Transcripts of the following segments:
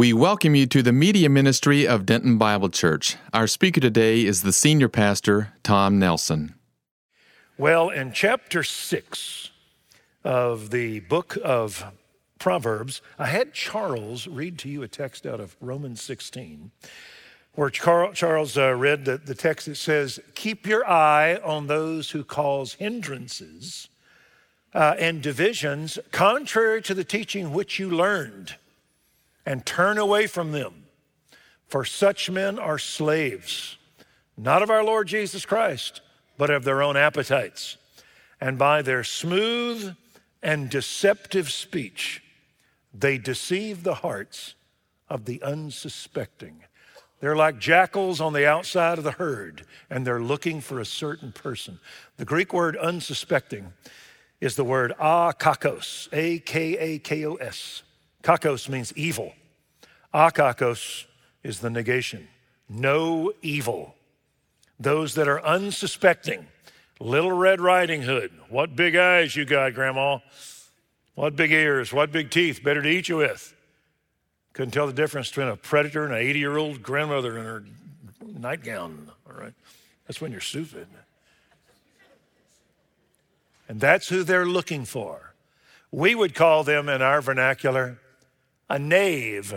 We welcome you to the media ministry of Denton Bible Church. Our speaker today is the senior pastor, Tom Nelson. Well, in chapter 6 of the book of Proverbs, I had Charles read to you a text out of Romans 16, where Charles uh, read the, text that says, Keep your eye on those who cause hindrances uh, and divisions contrary to the teaching which you learned and turn away from them. For such men are slaves, not of our Lord Jesus Christ, but of their own appetites. And by their smooth and deceptive speech, they deceive the hearts of the unsuspecting. They're like jackals on the outside of the herd, and they're looking for a certain person. The Greek word unsuspecting is the word akakos, A K A K O S. Kakos means evil. Akakos is the negation. No evil. Those that are unsuspecting. Little Red Riding Hood. What big eyes you got, Grandma. What big ears. What big teeth. Better to eat you with. Couldn't tell the difference between a predator and an 80 year old grandmother in her nightgown. All right. That's when you're stupid. And that's who they're looking for. We would call them in our vernacular a knave.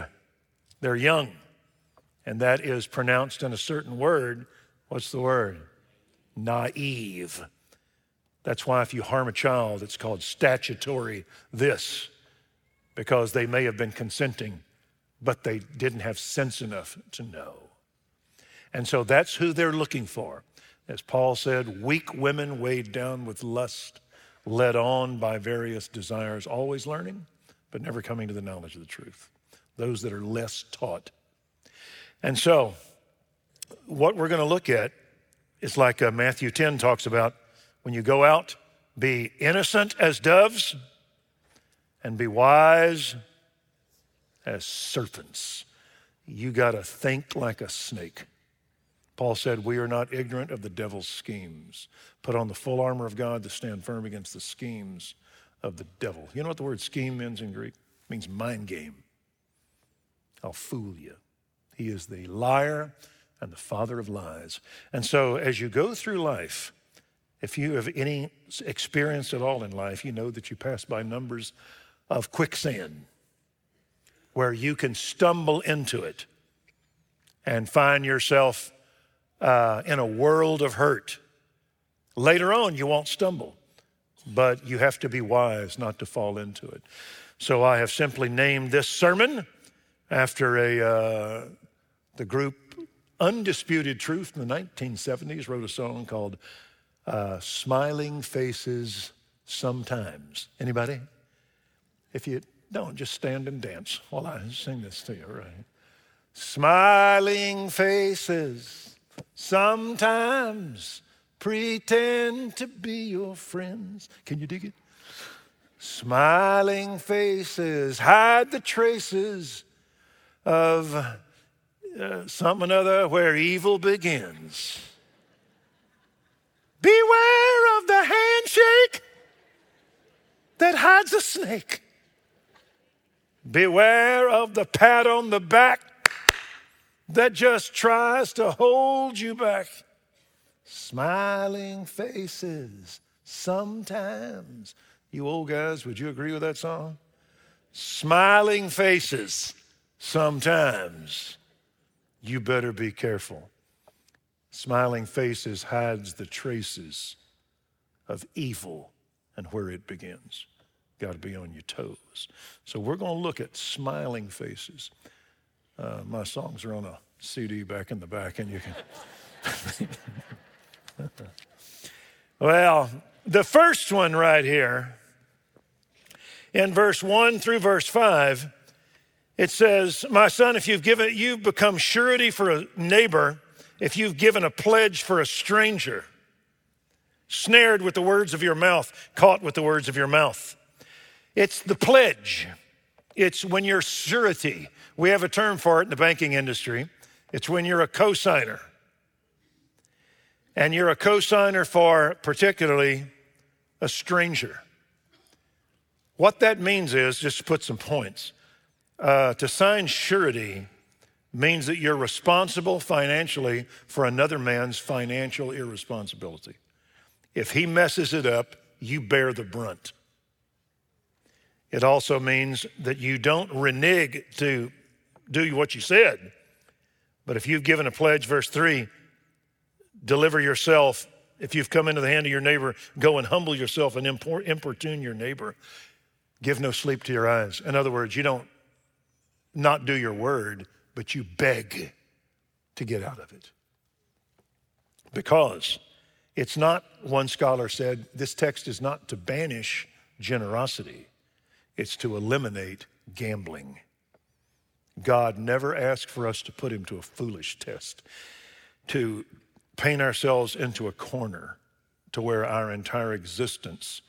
They're young, and that is pronounced in a certain word. What's the word? Naive. That's why if you harm a child, it's called statutory this, because they may have been consenting, but they didn't have sense enough to know. And so that's who they're looking for. As Paul said, weak women weighed down with lust, led on by various desires, always learning, but never coming to the knowledge of the truth those that are less taught. And so, what we're going to look at is like uh, Matthew 10 talks about when you go out, be innocent as doves and be wise as serpents. You got to think like a snake. Paul said, We are not ignorant of the devil's schemes. Put on the full armor of God to stand firm against the schemes of the devil. You know what the word scheme means in Greek? It means mind game. I'll fool you. He is the liar and the father of lies. And so, as you go through life, if you have any experience at all in life, you know that you pass by numbers of quicksand where you can stumble into it and find yourself uh, in a world of hurt. Later on, you won't stumble, but you have to be wise not to fall into it. So I have simply named this sermon after a, uh, the group Undisputed Truth in the 1970s wrote a song called uh, Smiling Faces Sometimes. Anybody? If you don't, just stand and dance while I sing this to you, right? Smiling faces sometimes pretend to be your friends. Can you dig it? Smiling faces hide the traces of uh, something other where evil begins. Beware of the handshake that hides a snake. Beware of the pat on the back that just tries to hold you back. Smiling faces sometimes. You old guys, would you agree with that song? Smiling faces Sometimes you better be careful. Smiling faces hides the traces of evil and where it begins. Got to be on your toes. So we're going to look at smiling faces. Uh, my songs are on a CD back in the back, and you can. well, the first one right here in verse 1 through verse 5 it says, My son, if you've given, you've become surety for a neighbor, if you've given a pledge for a stranger, snared with the words of your mouth, caught with the words of your mouth. It's the pledge. It's when you're surety. We have a term for it in the banking industry. It's when you're a cosigner. And you're a cosigner for particularly a stranger. What that means is, just to put some points, Uh, to sign surety means that you're responsible financially for another man's financial irresponsibility. If he messes it up, you bear the brunt. It also means that you don't renege to do what you said. But if you've given a pledge, verse 3, deliver yourself. If you've come into the hand of your neighbor, go and humble yourself and importune your neighbor. Give no sleep to your eyes. In other words, you don't not do your word, but you beg to get out of it. Because it's not, one scholar said, this text is not to banish generosity, it's to eliminate gambling. God never asked for us to put him to a foolish test, to paint ourselves into a corner to where our entire existence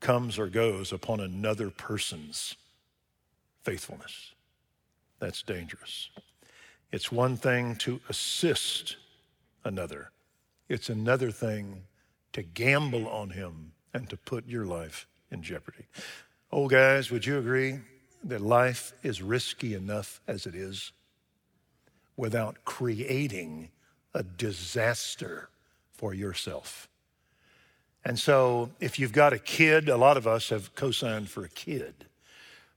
comes or goes upon another person's faithfulness. That's dangerous. It's one thing to assist another, it's another thing to gamble on him and to put your life in jeopardy. Oh, guys, would you agree that life is risky enough as it is without creating a disaster for yourself? And so, if you've got a kid, a lot of us have co signed for a kid,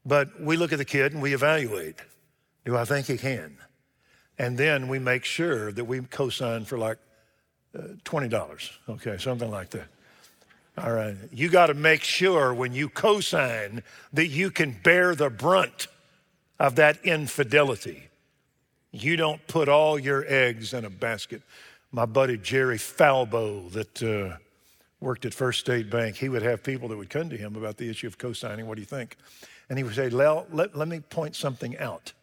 but we look at the kid and we evaluate do I think he can? And then we make sure that we co sign for like uh, $20, okay, something like that. All right. You got to make sure when you co sign that you can bear the brunt of that infidelity. You don't put all your eggs in a basket. My buddy Jerry Falbo, that uh, worked at First State Bank, he would have people that would come to him about the issue of co signing. What do you think? And he would say, let, let me point something out.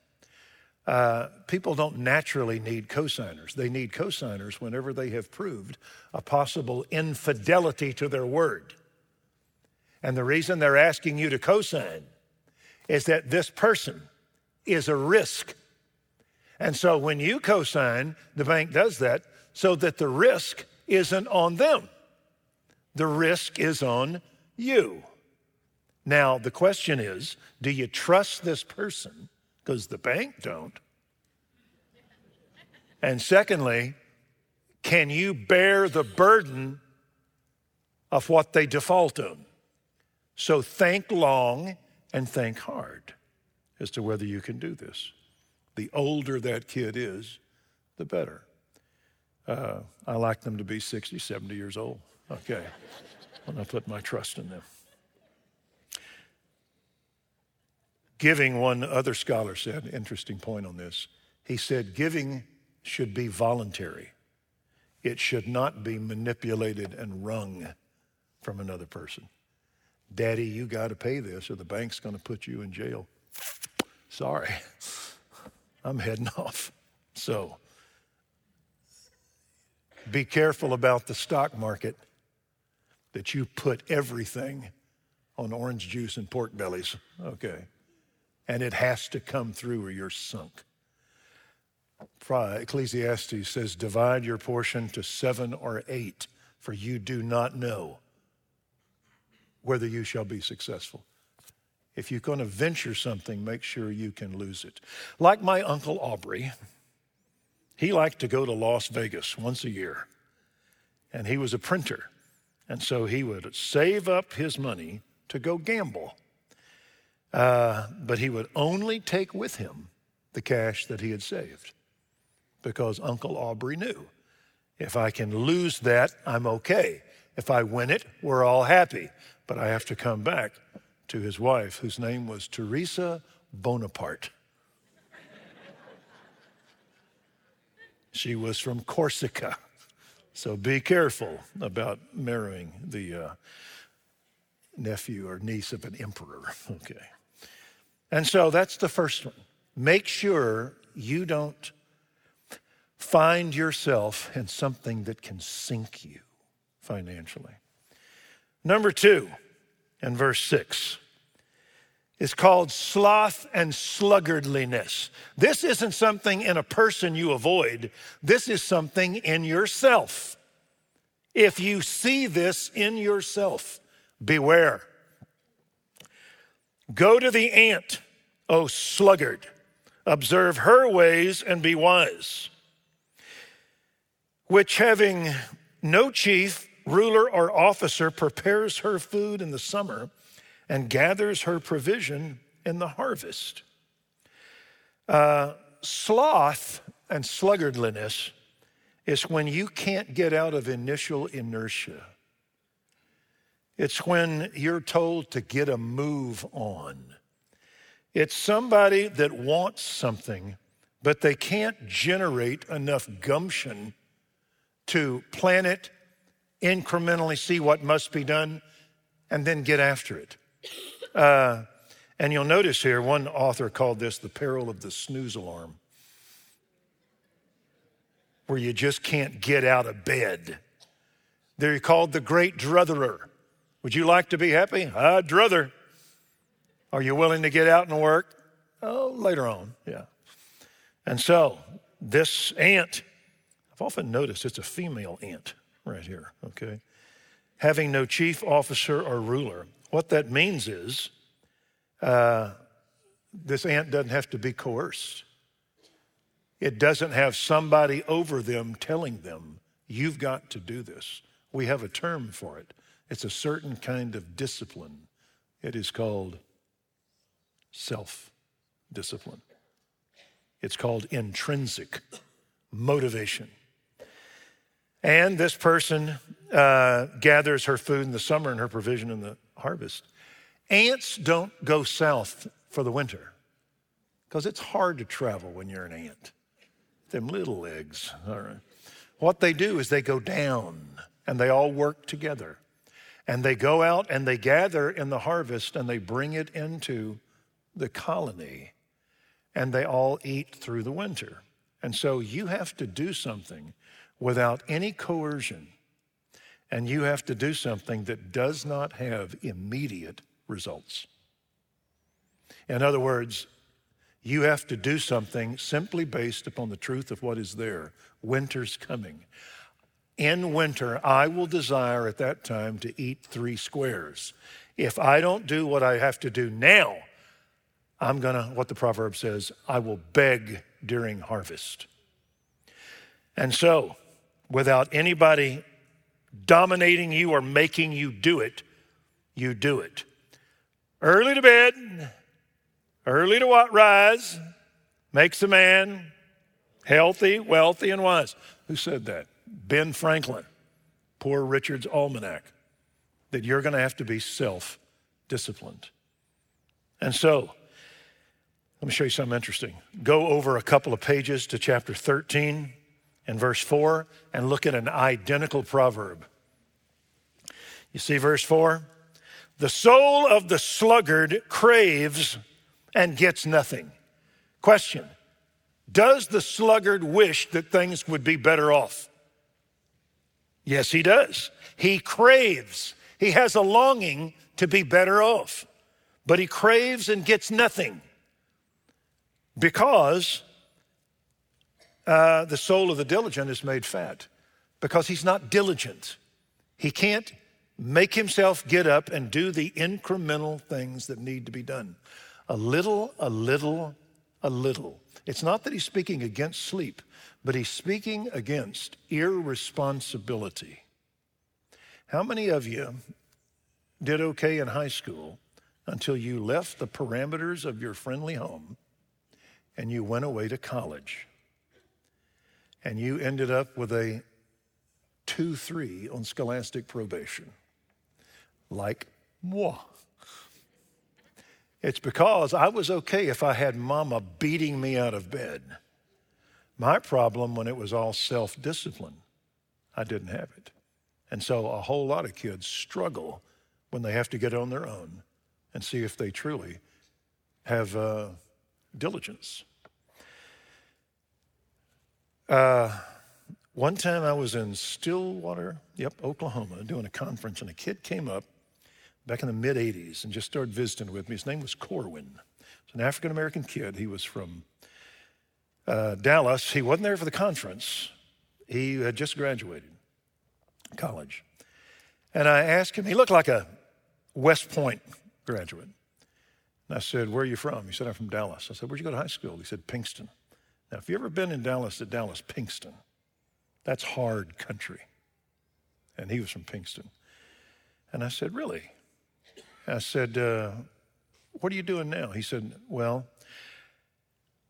Uh, people don't naturally need cosigners. They need cosigners whenever they have proved a possible infidelity to their word. And the reason they're asking you to cosign is that this person is a risk. And so when you cosign, the bank does that so that the risk isn't on them. The risk is on you. Now, the question is do you trust this person? Because the bank don't. And secondly, can you bear the burden of what they default on? So think long and think hard as to whether you can do this. The older that kid is, the better. Uh, I like them to be 60, 70 years old. Okay. when I put my trust in them. Giving, one other scholar said, interesting point on this. He said, giving should be voluntary. It should not be manipulated and wrung from another person. Daddy, you got to pay this or the bank's going to put you in jail. Sorry, I'm heading off. So be careful about the stock market that you put everything on orange juice and pork bellies. Okay and it has to come through or you're sunk. Ecclesiastes says, Divide your portion to seven or eight, for you do not know whether you shall be successful. If you're going to venture something, make sure you can lose it. Like my Uncle Aubrey, he liked to go to Las Vegas once a year, and he was a printer. And so he would save up his money to go gamble. Uh, but he would only take with him the cash that he had saved because Uncle Aubrey knew if I can lose that, I'm okay. If I win it, we're all happy. But I have to come back to his wife, whose name was Teresa Bonaparte. she was from Corsica. So be careful about marrying the uh, nephew or niece of an emperor. Okay. And so that's the first one. Make sure you don't find yourself in something that can sink you financially. Number two, in verse six, is called sloth and sluggardliness. This isn't something in a person you avoid, this is something in yourself. If you see this in yourself, beware. Go to the ant O sluggard, observe her ways and be wise, which having no chief, ruler, or officer prepares her food in the summer and gathers her provision in the harvest. Uh, sloth and sluggardliness is when you can't get out of initial inertia. It's when you're told to get a move on. It's somebody that wants something, but they can't generate enough gumption to plan it, incrementally see what must be done, and then get after it. Uh, and you'll notice here, one author called this the peril of the snooze alarm, where you just can't get out of bed. They're called the great drutherer. Would you like to be happy? I'd druther. Are you willing to get out and work? Oh, later on, yeah. And so, this ant, I've often noticed it's a female ant right here, okay? Having no chief officer or ruler. What that means is uh, this ant doesn't have to be coerced. It doesn't have somebody over them telling them, you've got to do this. We have a term for it. It's a certain kind of discipline. It is called self discipline. It's called intrinsic motivation. And this person uh, gathers her food in the summer and her provision in the harvest. Ants don't go south for the winter because it's hard to travel when you're an ant. Them little legs. All right. What they do is they go down and they all work together. And they go out and they gather in the harvest and they bring it into the colony and they all eat through the winter. And so you have to do something without any coercion, and you have to do something that does not have immediate results. In other words, you have to do something simply based upon the truth of what is there. Winter's coming. In winter, I will desire at that time to eat three squares. If I don't do what I have to do now, I'm going to, what the proverb says, I will beg during harvest. And so, without anybody dominating you or making you do it, you do it. Early to bed, early to what? Rise, makes a man healthy, wealthy, and wise. Who said that? Ben Franklin, Poor Richard's Almanac, that you're going to have to be self disciplined. And so, let me show you something interesting. Go over a couple of pages to chapter 13 and verse 4 and look at an identical proverb. You see verse 4? The soul of the sluggard craves and gets nothing. Question Does the sluggard wish that things would be better off? Yes, he does. He craves, he has a longing to be better off, but he craves and gets nothing because uh, the soul of the diligent is made fat, because he's not diligent. He can't make himself get up and do the incremental things that need to be done. A little, a little, a little. It's not that he's speaking against sleep, but he's speaking against irresponsibility. How many of you did okay in high school until you left the parameters of your friendly home and you went away to college? And you ended up with a 2 3 on scholastic probation like moi. It's because I was okay if I had mama beating me out of bed. My problem when it was all self discipline, I didn't have it. And so a whole lot of kids struggle when they have to get on their own and see if they truly have uh, diligence. Uh, one time I was in Stillwater, yep, Oklahoma, doing a conference, and a kid came up back in the mid 80s and just started visiting with me. His name was Corwin. He's an African American kid. He was from uh, Dallas. He wasn't there for the conference, he had just graduated college. And I asked him, he looked like a West Point graduate. And I said, Where are you from? He said, I'm from Dallas. I said, Where'd you go to high school? He said, Pinkston. Now, if you've ever been in Dallas to Dallas, Pinkston, that's hard country. And he was from Pinkston. And I said, Really? I said, uh, What are you doing now? He said, Well,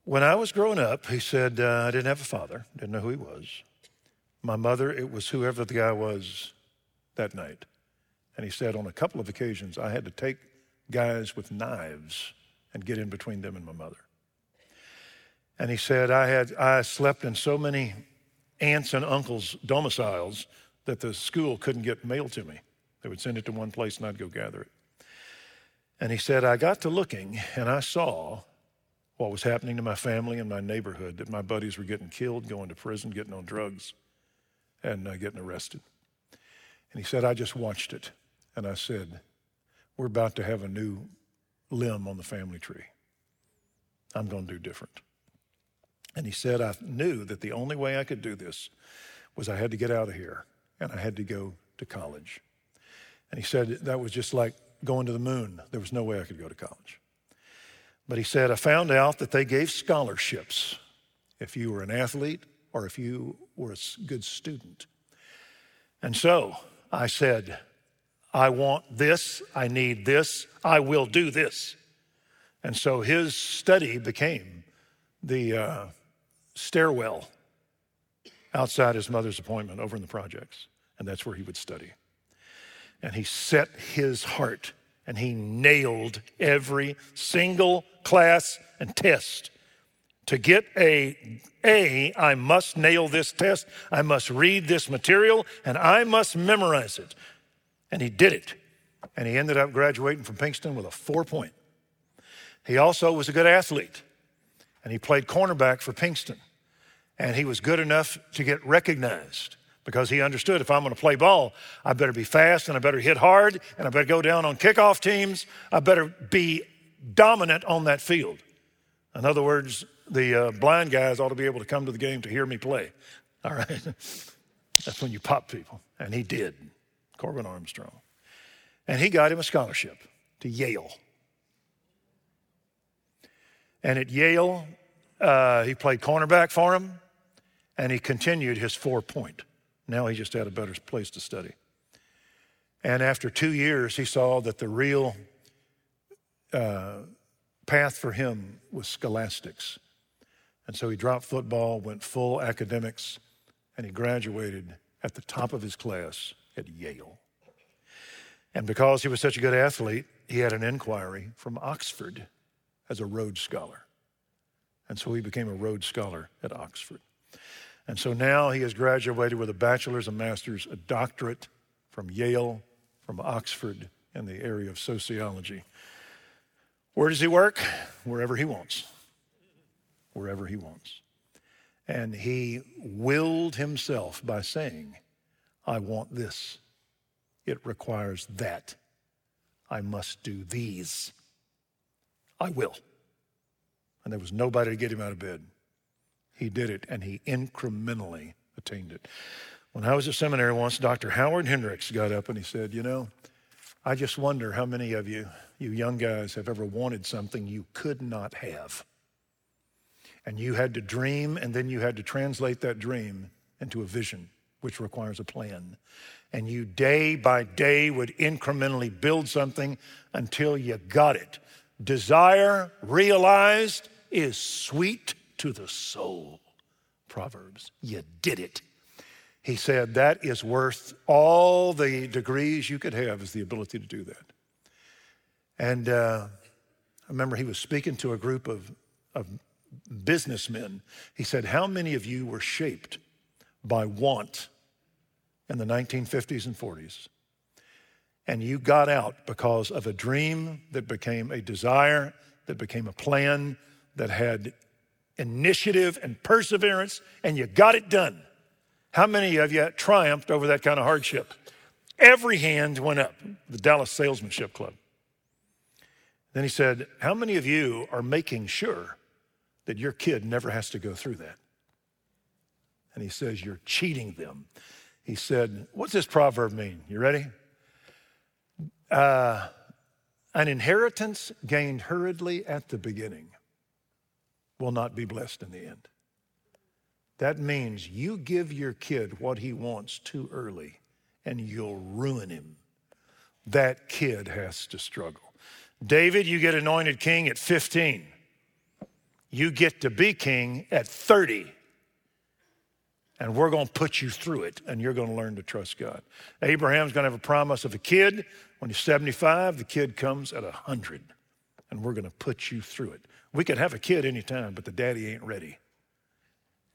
when I was growing up, he said, uh, I didn't have a father, didn't know who he was. My mother, it was whoever the guy was that night. And he said, on a couple of occasions, I had to take guys with knives and get in between them and my mother. And he said, I had I slept in so many aunts and uncles' domiciles that the school couldn't get mail to me. They would send it to one place and I'd go gather it. And he said, I got to looking and I saw what was happening to my family and my neighborhood, that my buddies were getting killed, going to prison, getting on drugs, and uh, getting arrested. And he said, I just watched it. And I said, We're about to have a new limb on the family tree. I'm going to do different. And he said, I knew that the only way I could do this was I had to get out of here and I had to go to college. And he said, that was just like going to the moon. There was no way I could go to college. But he said, I found out that they gave scholarships if you were an athlete or if you were a good student. And so I said, I want this, I need this, I will do this. And so his study became the uh, stairwell outside his mother's appointment over in the projects. And that's where he would study. And he set his heart and he nailed every single class and test. To get a A, I must nail this test, I must read this material, and I must memorize it. And he did it. And he ended up graduating from Pinkston with a four point. He also was a good athlete, and he played cornerback for Pinkston and he was good enough to get recognized because he understood if I'm going to play ball, I better be fast and I better hit hard and I better go down on kickoff teams. I better be dominant on that field. In other words, the uh, blind guys ought to be able to come to the game to hear me play. All right? That's when you pop people. And he did, Corbin Armstrong. And he got him a scholarship to Yale. And at Yale, uh, he played cornerback for him and he continued his four point. Now he just had a better place to study. And after two years, he saw that the real uh, path for him was scholastics. And so he dropped football, went full academics, and he graduated at the top of his class at Yale. And because he was such a good athlete, he had an inquiry from Oxford as a Rhodes Scholar. And so he became a Rhodes Scholar at Oxford. And so now he has graduated with a bachelor's, a master's, a doctorate from Yale, from Oxford, in the area of sociology. Where does he work? Wherever he wants. Wherever he wants. And he willed himself by saying, I want this. It requires that. I must do these. I will. And there was nobody to get him out of bed. He did it, and he incrementally attained it. When I was at seminary once, Dr. Howard Hendricks got up and he said, You know, I just wonder how many of you, you young guys, have ever wanted something you could not have. And you had to dream, and then you had to translate that dream into a vision, which requires a plan. And you, day by day, would incrementally build something until you got it. Desire realized is sweet to the soul. Proverbs. You did it. He said that is worth all the degrees you could have, is the ability to do that. And uh, I remember he was speaking to a group of, of businessmen. He said, How many of you were shaped by want in the 1950s and 40s? And you got out because of a dream that became a desire, that became a plan, that had initiative and perseverance, and you got it done. How many of you triumphed over that kind of hardship? Every hand went up, the Dallas Salesmanship Club. Then he said, How many of you are making sure that your kid never has to go through that? And he says, You're cheating them. He said, What's this proverb mean? You ready? Uh, An inheritance gained hurriedly at the beginning will not be blessed in the end. That means you give your kid what he wants too early and you'll ruin him. That kid has to struggle. David, you get anointed king at 15. You get to be king at 30. And we're going to put you through it, and you're going to learn to trust God. Abraham's going to have a promise of a kid. When he's 75, the kid comes at 100, and we're going to put you through it. We could have a kid anytime, but the daddy ain't ready.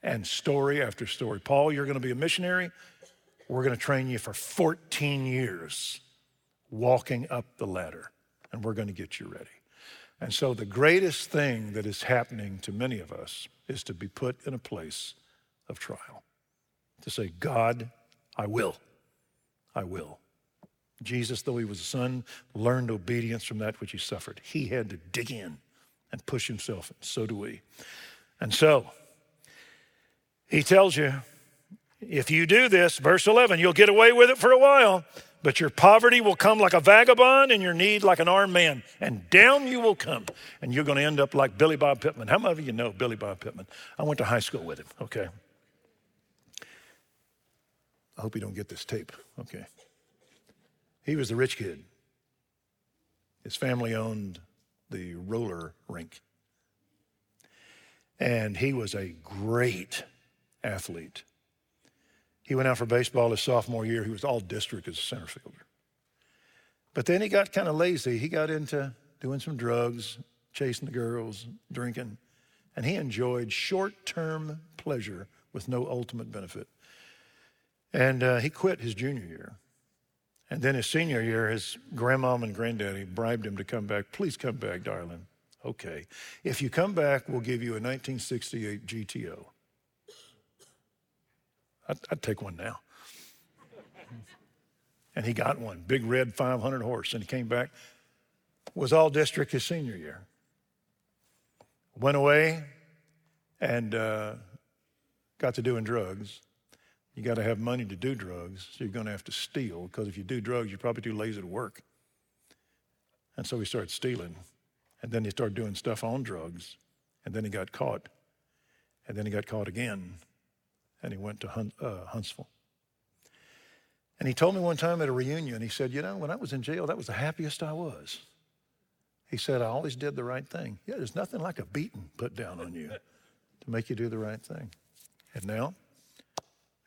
And story after story. Paul, you're going to be a missionary. We're going to train you for 14 years walking up the ladder, and we're going to get you ready. And so, the greatest thing that is happening to many of us is to be put in a place of trial to say, God, I will. I will. Jesus, though he was a son, learned obedience from that which he suffered. He had to dig in and push himself, and so do we. And so, he tells you, if you do this, verse 11, you'll get away with it for a while, but your poverty will come like a vagabond and your need like an armed man, and down you will come, and you're going to end up like Billy Bob Pittman. How many of you know Billy Bob Pittman? I went to high school with him, okay? I hope you don't get this tape. Okay. He was the rich kid. His family owned the roller rink. And he was a great athlete. He went out for baseball his sophomore year. He was all district as a center fielder. But then he got kind of lazy. He got into doing some drugs, chasing the girls, drinking, and he enjoyed short term pleasure with no ultimate benefit. And uh, he quit his junior year. And then his senior year, his grandmom and granddaddy bribed him to come back. Please come back, darling. Okay. If you come back, we'll give you a 1968 GTO. I'd, I'd take one now. And he got one, big red 500 horse, and he came back. Was all district his senior year. Went away and uh, got to doing drugs. You got to have money to do drugs, so you're going to have to steal because if you do drugs, you're probably too lazy to work. And so he started stealing. And then he started doing stuff on drugs. And then he got caught. And then he got caught again. And he went to Hun- uh, Huntsville. And he told me one time at a reunion, he said, You know, when I was in jail, that was the happiest I was. He said, I always did the right thing. Yeah, there's nothing like a beating put down on you to make you do the right thing. And now,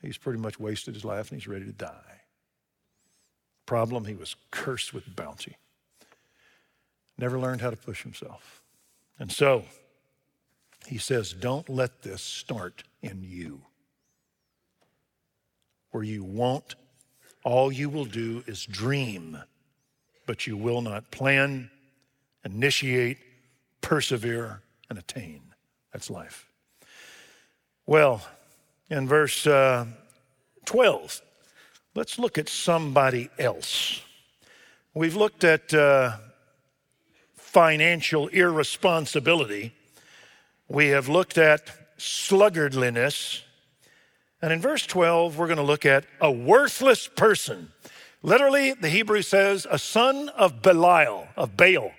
He's pretty much wasted his life and he's ready to die. Problem, he was cursed with bounty. Never learned how to push himself. And so, he says, don't let this start in you. Where you won't, all you will do is dream, but you will not plan, initiate, persevere, and attain. That's life. Well, in verse uh, 12. Let's look at somebody else. We've looked at uh, financial irresponsibility, we have looked at sluggardliness. And in verse 12, we're going to look at a worthless person. Literally, the Hebrew says, a son of Belial, of Baal,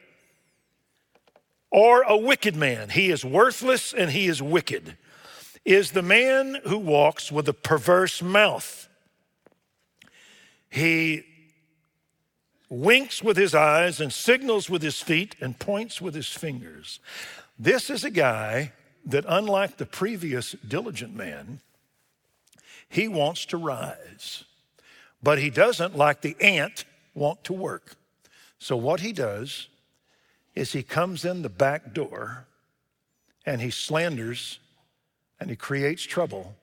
or a wicked man. He is worthless and he is wicked is the man who walks with a perverse mouth. He winks with his eyes and signals with his feet and points with his fingers. This is a guy that, unlike the previous diligent man, he wants to rise, but he doesn't, like the ant, want to work. So, what he does is he comes in the back door and he slanders and he creates trouble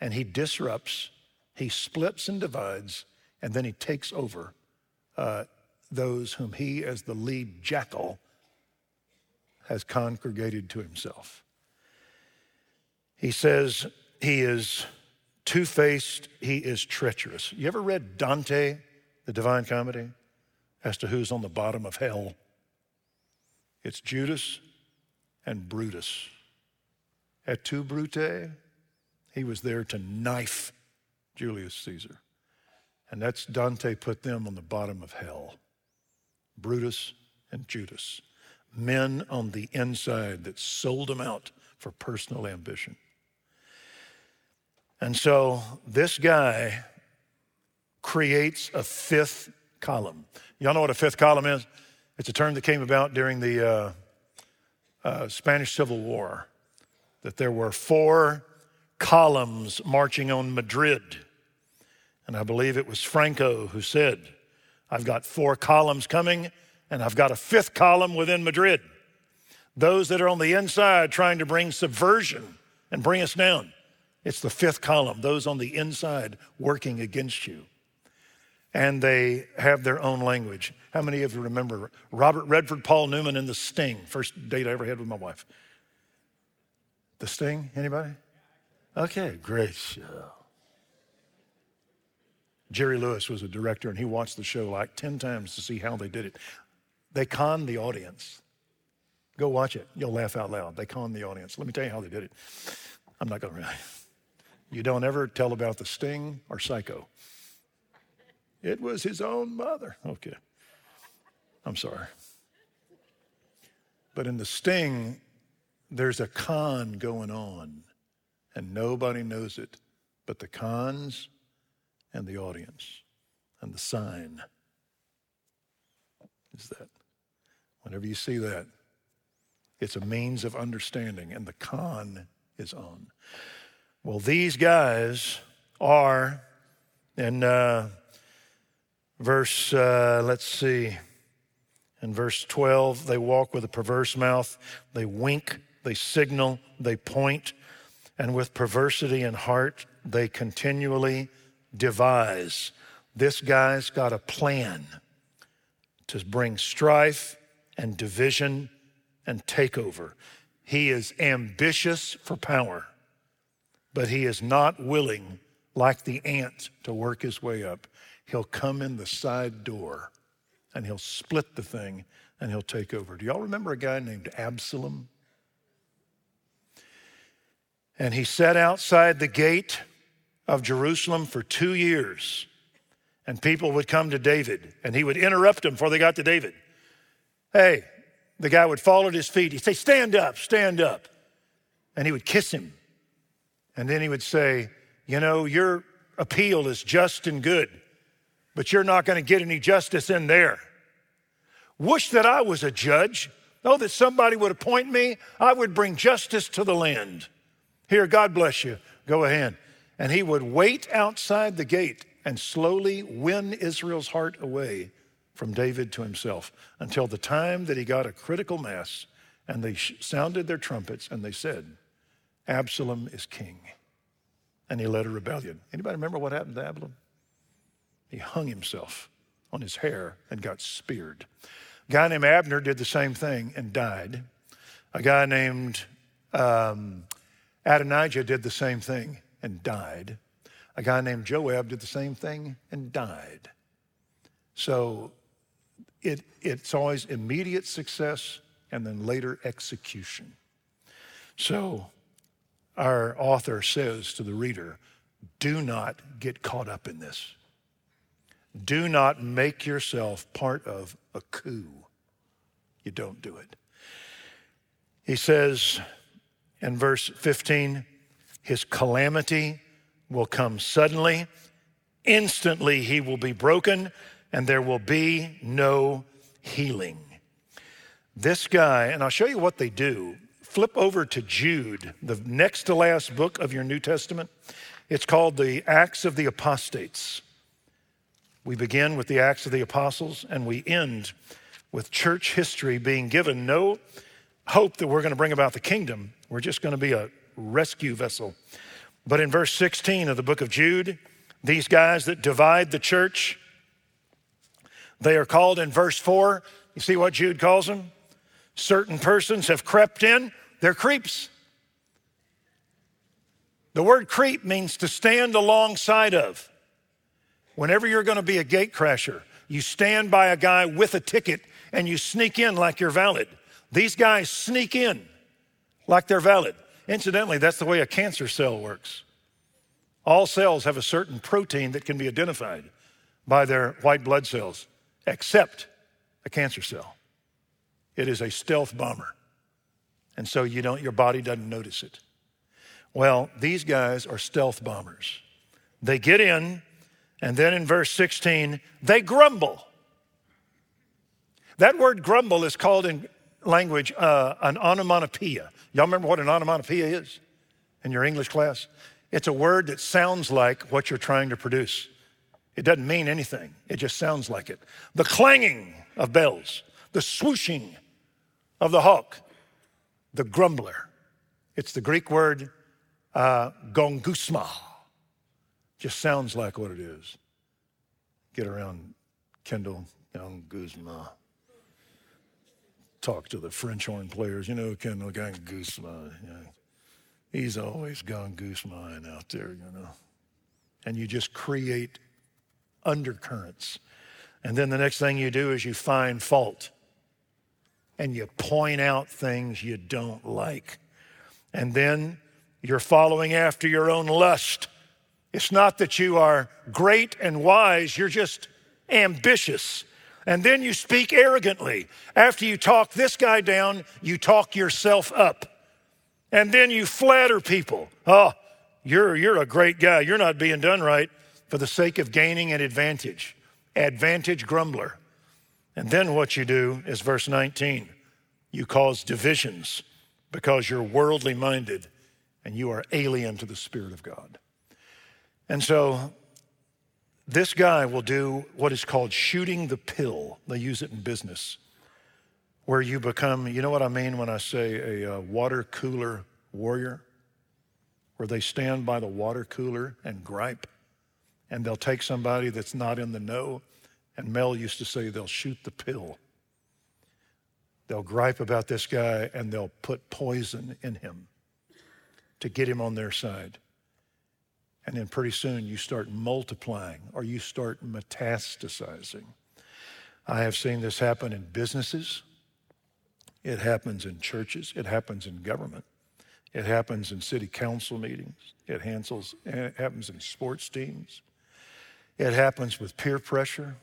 and he disrupts, he splits and divides, and then he takes over uh, those whom he, as the lead jackal, has congregated to himself. He says he is two faced, he is treacherous. You ever read Dante, the Divine Comedy, as to who's on the bottom of hell? It's Judas and Brutus. Et tu, Brute, he was there to knife Julius Caesar. And that's Dante put them on the bottom of hell Brutus and Judas. Men on the inside that sold them out for personal ambition. And so this guy creates a fifth column. Y'all know what a fifth column is? It's a term that came about during the uh, uh, Spanish Civil War, that there were four columns marching on Madrid. And I believe it was Franco who said, I've got four columns coming, and I've got a fifth column within Madrid. Those that are on the inside trying to bring subversion and bring us down. It's the fifth column, those on the inside working against you. And they have their own language. How many of you remember Robert Redford, Paul Newman, and The Sting? First date I ever had with my wife. The Sting? Anybody? Okay, great show. Jerry Lewis was a director, and he watched the show like 10 times to see how they did it. They conned the audience. Go watch it. You'll laugh out loud. They conned the audience. Let me tell you how they did it. I'm not going to. You don't ever tell about the sting or psycho. It was his own mother. Okay. I'm sorry. But in the sting, there's a con going on, and nobody knows it but the cons and the audience. And the sign is that. Whenever you see that, it's a means of understanding, and the con is on. Well, these guys are in uh, verse, uh, let's see, in verse 12, they walk with a perverse mouth, they wink, they signal, they point, and with perversity in heart, they continually devise. This guy's got a plan to bring strife and division and takeover. He is ambitious for power but he is not willing, like the ant, to work his way up. He'll come in the side door and he'll split the thing and he'll take over. Do y'all remember a guy named Absalom? And he sat outside the gate of Jerusalem for two years. And people would come to David and he would interrupt them before they got to David. Hey, the guy would fall at his feet. He'd say, Stand up, stand up. And he would kiss him and then he would say, You know, your appeal is just and good, but you're not going to get any justice in there. Wish that I was a judge. Oh, that somebody would appoint me. I would bring justice to the land. Here, God bless you. Go ahead. And he would wait outside the gate and slowly win Israel's heart away from David to himself until the time that he got a critical mass and they sounded their trumpets and they said, Absalom is king. And he led a rebellion. Anybody remember what happened to Absalom? He hung himself on his hair and got speared. A guy named Abner did the same thing and died. A guy named um, Adonijah did the same thing and died. A guy named Joab did the same thing and died. So it, it's always immediate success and then later execution. So our author says to the reader, do not get caught up in this. Do not make yourself part of a coup. You don't do it. He says in verse 15, his calamity will come suddenly. Instantly he will be broken, and there will be no healing. This guy, and I'll show you what they do flip over to Jude, the next to last book of your New Testament. It's called the Acts of the Apostates. We begin with the Acts of the Apostles and we end with church history being given no hope that we're going to bring about the kingdom. We're just going to be a rescue vessel. But in verse 16 of the book of Jude, these guys that divide the church, they are called in verse 4. You see what Jude calls them? Certain persons have crept in they're creeps. The word creep means to stand alongside of. Whenever you're going to be a gate crasher, you stand by a guy with a ticket and you sneak in like you're valid. These guys sneak in like they're valid. Incidentally, that's the way a cancer cell works. All cells have a certain protein that can be identified by their white blood cells, except a cancer cell. It is a stealth bomber. And so you don't, your body doesn't notice it. Well, these guys are stealth bombers. They get in, and then in verse 16, they grumble. That word grumble is called in language uh, an onomatopoeia. Y'all remember what an onomatopoeia is in your English class? It's a word that sounds like what you're trying to produce. It doesn't mean anything, it just sounds like it. The clanging of bells, the swooshing of the hawk, the grumbler. It's the Greek word uh, gongusma. Just sounds like what it is. Get around Kendall, gongusma. Talk to the French horn players. You know, Kendall gongusma. You know, he's always gongusma out there, you know. And you just create undercurrents. And then the next thing you do is you find fault and you point out things you don't like. And then you're following after your own lust. It's not that you are great and wise, you're just ambitious. And then you speak arrogantly. After you talk this guy down, you talk yourself up. And then you flatter people. Oh, you're, you're a great guy. You're not being done right for the sake of gaining an advantage. Advantage grumbler. And then what you do is verse 19 you cause divisions because you're worldly minded and you are alien to the Spirit of God. And so this guy will do what is called shooting the pill. They use it in business, where you become, you know what I mean when I say a, uh, water cooler warrior? Where they stand by the water cooler and gripe, and they'll take somebody that's not in the know and Mel used to say they'll shoot the pill. They'll gripe about this guy and they'll put poison in him to get him on their side. And then pretty soon you start multiplying or you start metastasizing. I have seen this happen in businesses. It happens in churches. It happens in government. It happens in city council meetings. It, handles, it happens in sports teams. It happens with peer pressure.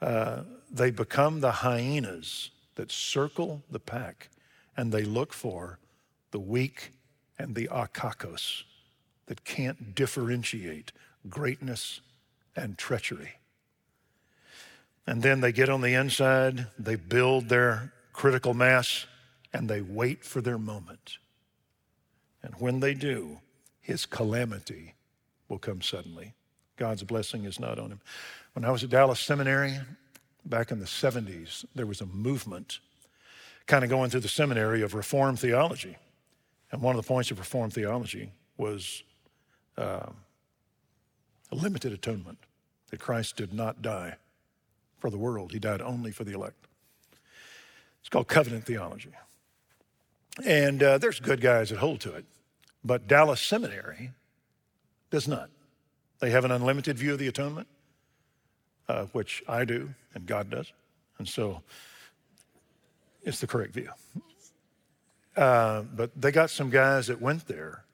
Uh, they become the hyenas that circle the pack and they look for the weak and the akakos that can't differentiate greatness and treachery. And then they get on the inside, they build their critical mass, and they wait for their moment. And when they do, his calamity will come suddenly. God's blessing is not on him. When I was at Dallas Seminary back in the 70s, there was a movement kind of going through the seminary of Reformed theology. And one of the points of Reformed theology was uh, a limited atonement, that Christ did not die for the world, he died only for the elect. It's called covenant theology. And uh, there's good guys that hold to it, but Dallas Seminary does not. They have an unlimited view of the atonement uh, which I do and God does. And so it's the correct view. Uh, but they got some guys that went there.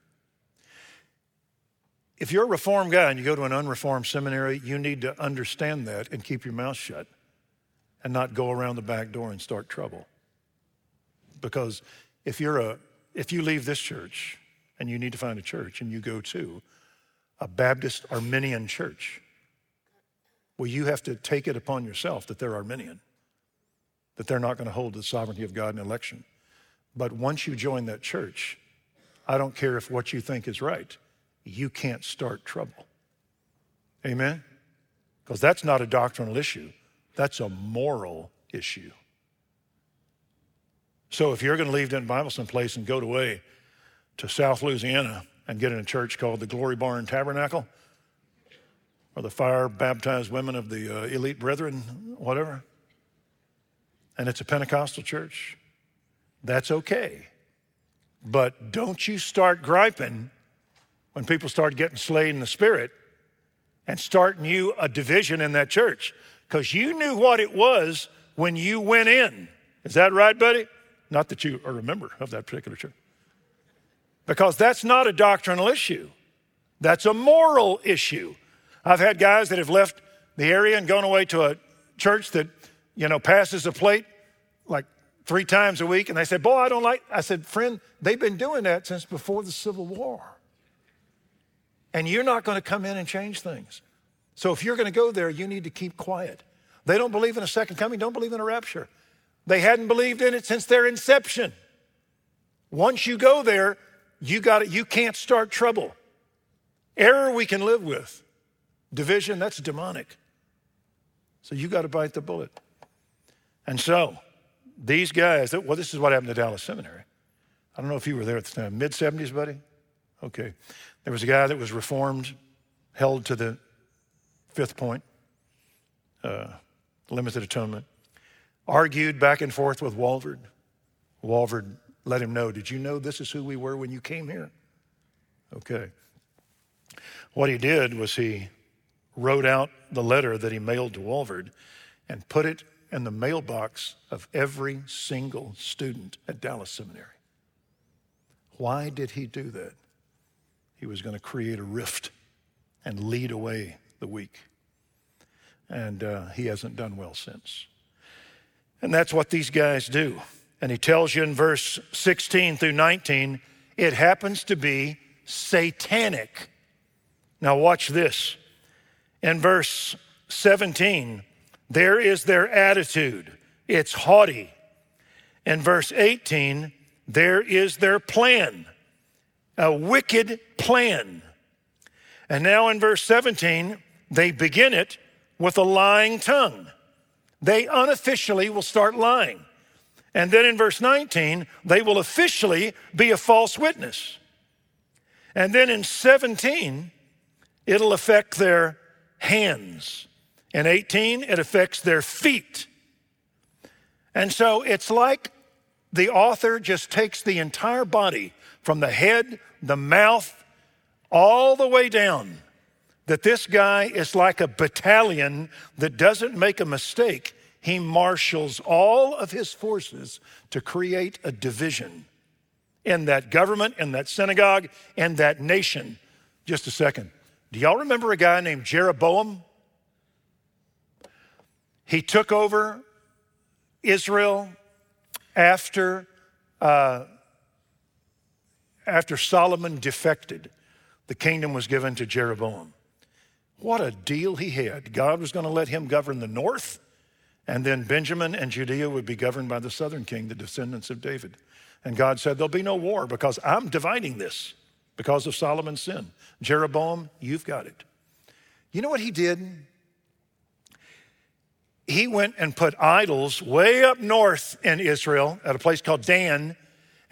If you're a reformed guy and you go to an unreformed seminary, you need to understand that and keep your mouth shut and not go around the back door and start trouble. Because if you're a if you leave this church and you need to find a church and you go to a Baptist Arminian church, well, you have to take it upon yourself that they're Arminian, that they're not going to hold the sovereignty of God in election. But once you join that church, I don't care if what you think is right, you can't start trouble. Amen? Because that's not a doctrinal issue, that's a moral issue. So if you're going to leave Denton Bible someplace and go away to South Louisiana and get in a church called the Glory Barn Tabernacle, or the fire baptized women of the uh, elite brethren, whatever, and it's a Pentecostal church, that's okay. But don't you start griping when people start getting slayed in the spirit and starting you a division in that church because you knew what it was when you went in. Is that right, buddy? Not that you are a member of that particular church. Because that's not a doctrinal issue, that's a moral issue. I've had guys that have left the area and gone away to a church that, you know, passes a plate like three times a week, and they said, Boy, I don't like. I said, Friend, they've been doing that since before the Civil War. And you're not going to come in and change things. So if you're going to go there, you need to keep quiet. They don't believe in a second coming, don't believe in a rapture. They hadn't believed in it since their inception. Once you go there, you got it, you can't start trouble. Error we can live with. Division, that's demonic. So you got to bite the bullet. And so, these guys, well, this is what happened to Dallas Seminary. I don't know if you were there at the time. Mid 70s, buddy? Okay. There was a guy that was reformed, held to the fifth point, uh, limited atonement, argued back and forth with Walvoord. Walvoord let him know, Did you know this is who we were when you came here? Okay. What he did was he wrote out the letter that he mailed to Walvoord and put it in the mailbox of every single student at Dallas Seminary. Why did he do that? He was going to create a rift and lead away the weak. And uh, he hasn't done well since. And that's what these guys do. And he tells you in verse 16 through 19, it happens to be satanic. Now, watch this. In verse 17, there is their attitude. It's haughty. In verse 18, there is their plan, a wicked plan. And now in verse 17, they begin it with a lying tongue. They unofficially will start lying. And then in verse 19, they will officially be a false witness. And then in 17, it'll affect their hands. In 18, it affects their feet. And so it's like the author just takes the entire body from the head, the mouth, all the way down. That this guy is like a battalion that doesn't make a mistake. He marshals all of his forces to create a division in that government, in that synagogue, in that nation. Just a second. Do y'all remember a guy named Jeroboam? He took over Israel after, uh, after Solomon defected. The kingdom was given to Jeroboam. What a deal he had. God was going to let him govern the north, and then Benjamin and Judea would be governed by the southern king, the descendants of David. And God said, There'll be no war because I'm dividing this because of Solomon's sin. Jeroboam, you've got it. You know what he did? He went and put idols way up north in Israel at a place called Dan,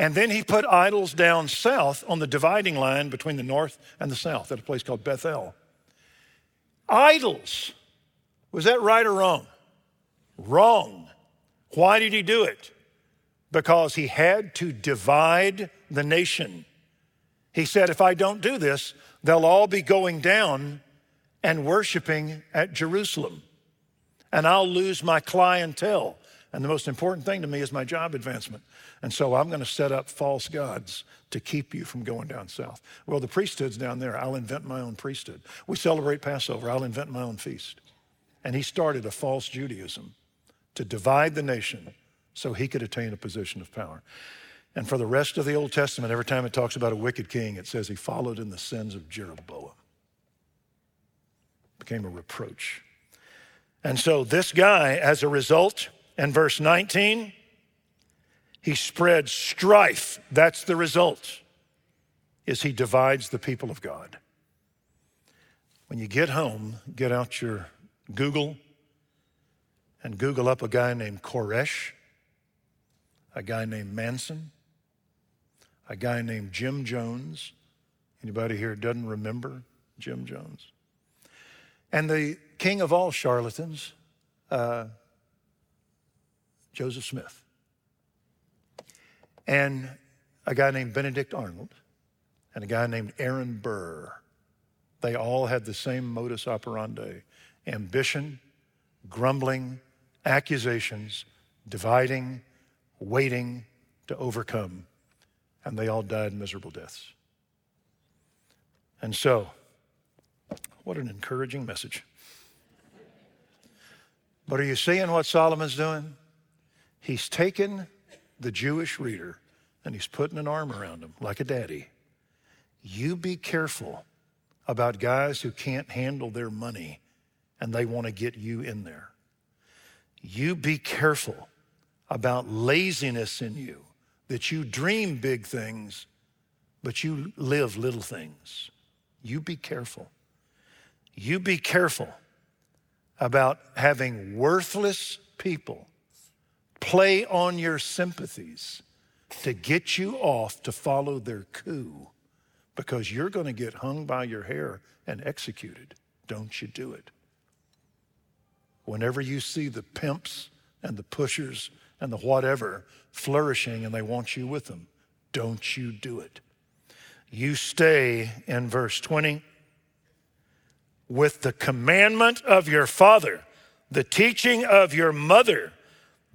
and then he put idols down south on the dividing line between the north and the south at a place called Bethel. Idols. Was that right or wrong? Wrong. Why did he do it? Because he had to divide the nation. He said, if I don't do this, they'll all be going down and worshiping at Jerusalem. And I'll lose my clientele. And the most important thing to me is my job advancement. And so I'm going to set up false gods to keep you from going down south. Well, the priesthood's down there. I'll invent my own priesthood. We celebrate Passover. I'll invent my own feast. And he started a false Judaism to divide the nation so he could attain a position of power. And for the rest of the Old Testament, every time it talks about a wicked king, it says he followed in the sins of Jeroboam. Became a reproach. And so this guy, as a result, in verse 19, he spreads strife. That's the result, is he divides the people of God. When you get home, get out your Google and Google up a guy named Koresh, a guy named Manson, a guy named Jim Jones. Anybody here doesn't remember Jim Jones? And the king of all charlatans, uh, Joseph Smith. And a guy named Benedict Arnold and a guy named Aaron Burr. They all had the same modus operandi ambition, grumbling, accusations, dividing, waiting to overcome and they all died miserable deaths. And so, what an encouraging message. But are you seeing what Solomon's doing? He's taken the Jewish reader and he's putting an arm around him like a daddy. You be careful about guys who can't handle their money and they want to get you in there. You be careful about laziness in you, that you dream big things, but you live little things. You be careful. You be careful about having worthless people play on your sympathies to get you off to follow their coup because you're going to get hung by your hair and executed. Don't you do it. Whenever you see the pimps and the pushers and the whatever flourishing and they want you with them, don't you do it. You stay in verse 20 with the commandment of your father, the teaching of your mother.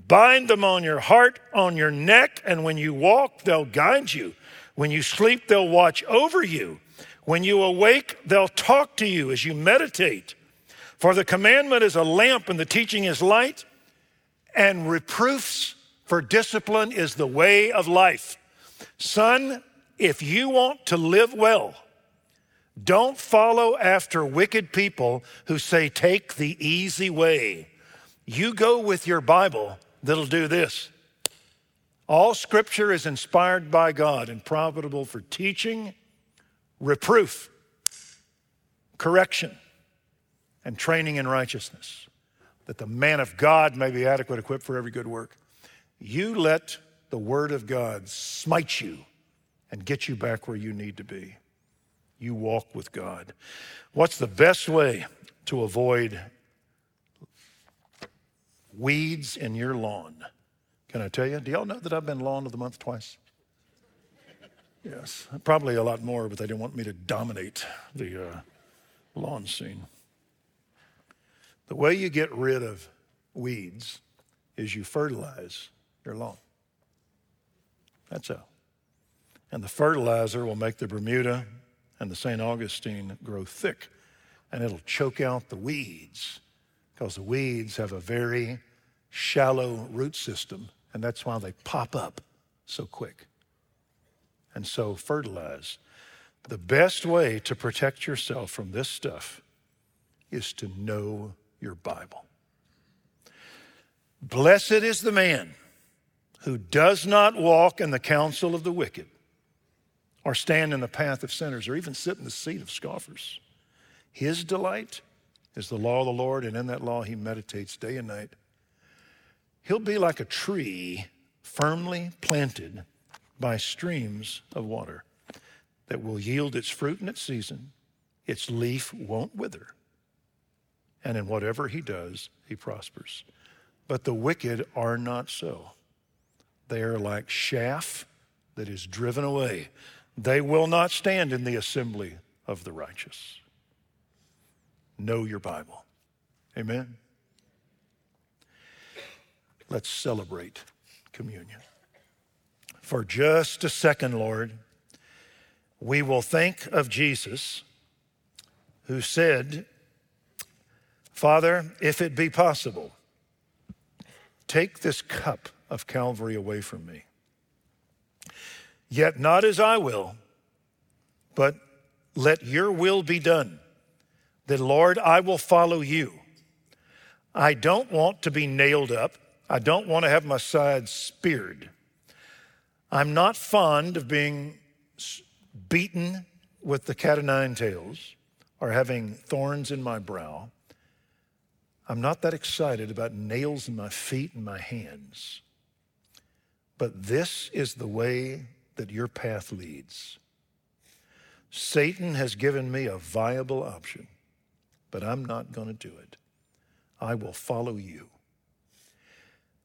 Bind them on your heart, on your neck, and when you walk, they'll guide you. When you sleep, they'll watch over you. When you awake, they'll talk to you as you meditate. For the commandment is a lamp and the teaching is light, and reproofs for discipline is the way of life. Son, if you want to live well, don't follow after wicked people who say, take the easy way. You go with your Bible that'll do this. All scripture is inspired by God and profitable for teaching, reproof, correction, and training in righteousness, that the man of God may be adequate, equipped for every good work. You let the word of God smite you and get you back where you need to be you walk with God. What's the best way to avoid weeds in your lawn? Can I tell you? Do y'all know that I've been lawn of the month twice? Yes, probably a lot more, but they didn't want me to dominate the uh, lawn scene. The way you get rid of weeds is you fertilize your lawn. That's how. And the fertilizer will make the Bermuda and the St. Augustine grow thick and it'll choke out the weeds because the weeds have a very shallow root system and that's why they pop up so quick. And so fertilize. The best way to protect yourself from this stuff is to know your Bible. Blessed is the man who does not walk in the counsel of the wicked or stand in the path of sinners, or even sit in the seat of scoffers. His delight is the law of the Lord, and in that law he meditates day and night. He'll be like a tree firmly planted by streams of water that will yield its fruit in its season, its leaf won't wither. And in whatever he does, he prospers. But the wicked are not so. They are like chaff that is driven away they will not stand in the assembly of the righteous. Know your Bible. Amen. Let's celebrate communion. For just a second, Lord, we will think of Jesus who said, Father, if it be possible, take this cup of Calvary away from me. Yet not as I will, but let your will be done. Then, Lord, I will follow you. I don't want to be nailed up. I don't want to have my side speared. I'm not fond of being beaten with the cat o' nine tails or having thorns in my brow. I'm not that excited about nails in my feet and my hands. But this is the way that your path leads. Satan has given me a viable option, but I'm not going to do it. I will follow you.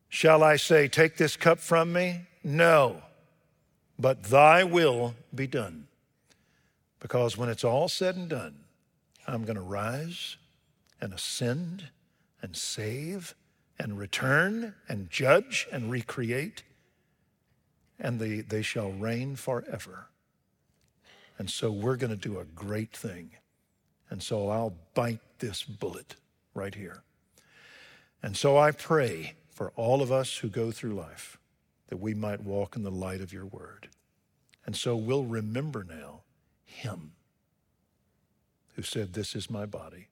Shall I say, Take this cup from me? No, but thy will be done. Because when it's all said and done, I'm going to rise and ascend and save and return and judge and recreate and they, they shall reign forever. And so we're going to do a great thing. And so I'll bite this bullet right here. And so I pray for all of us who go through life, that we might walk in the light of your word. And so we'll remember now him who said, This is my body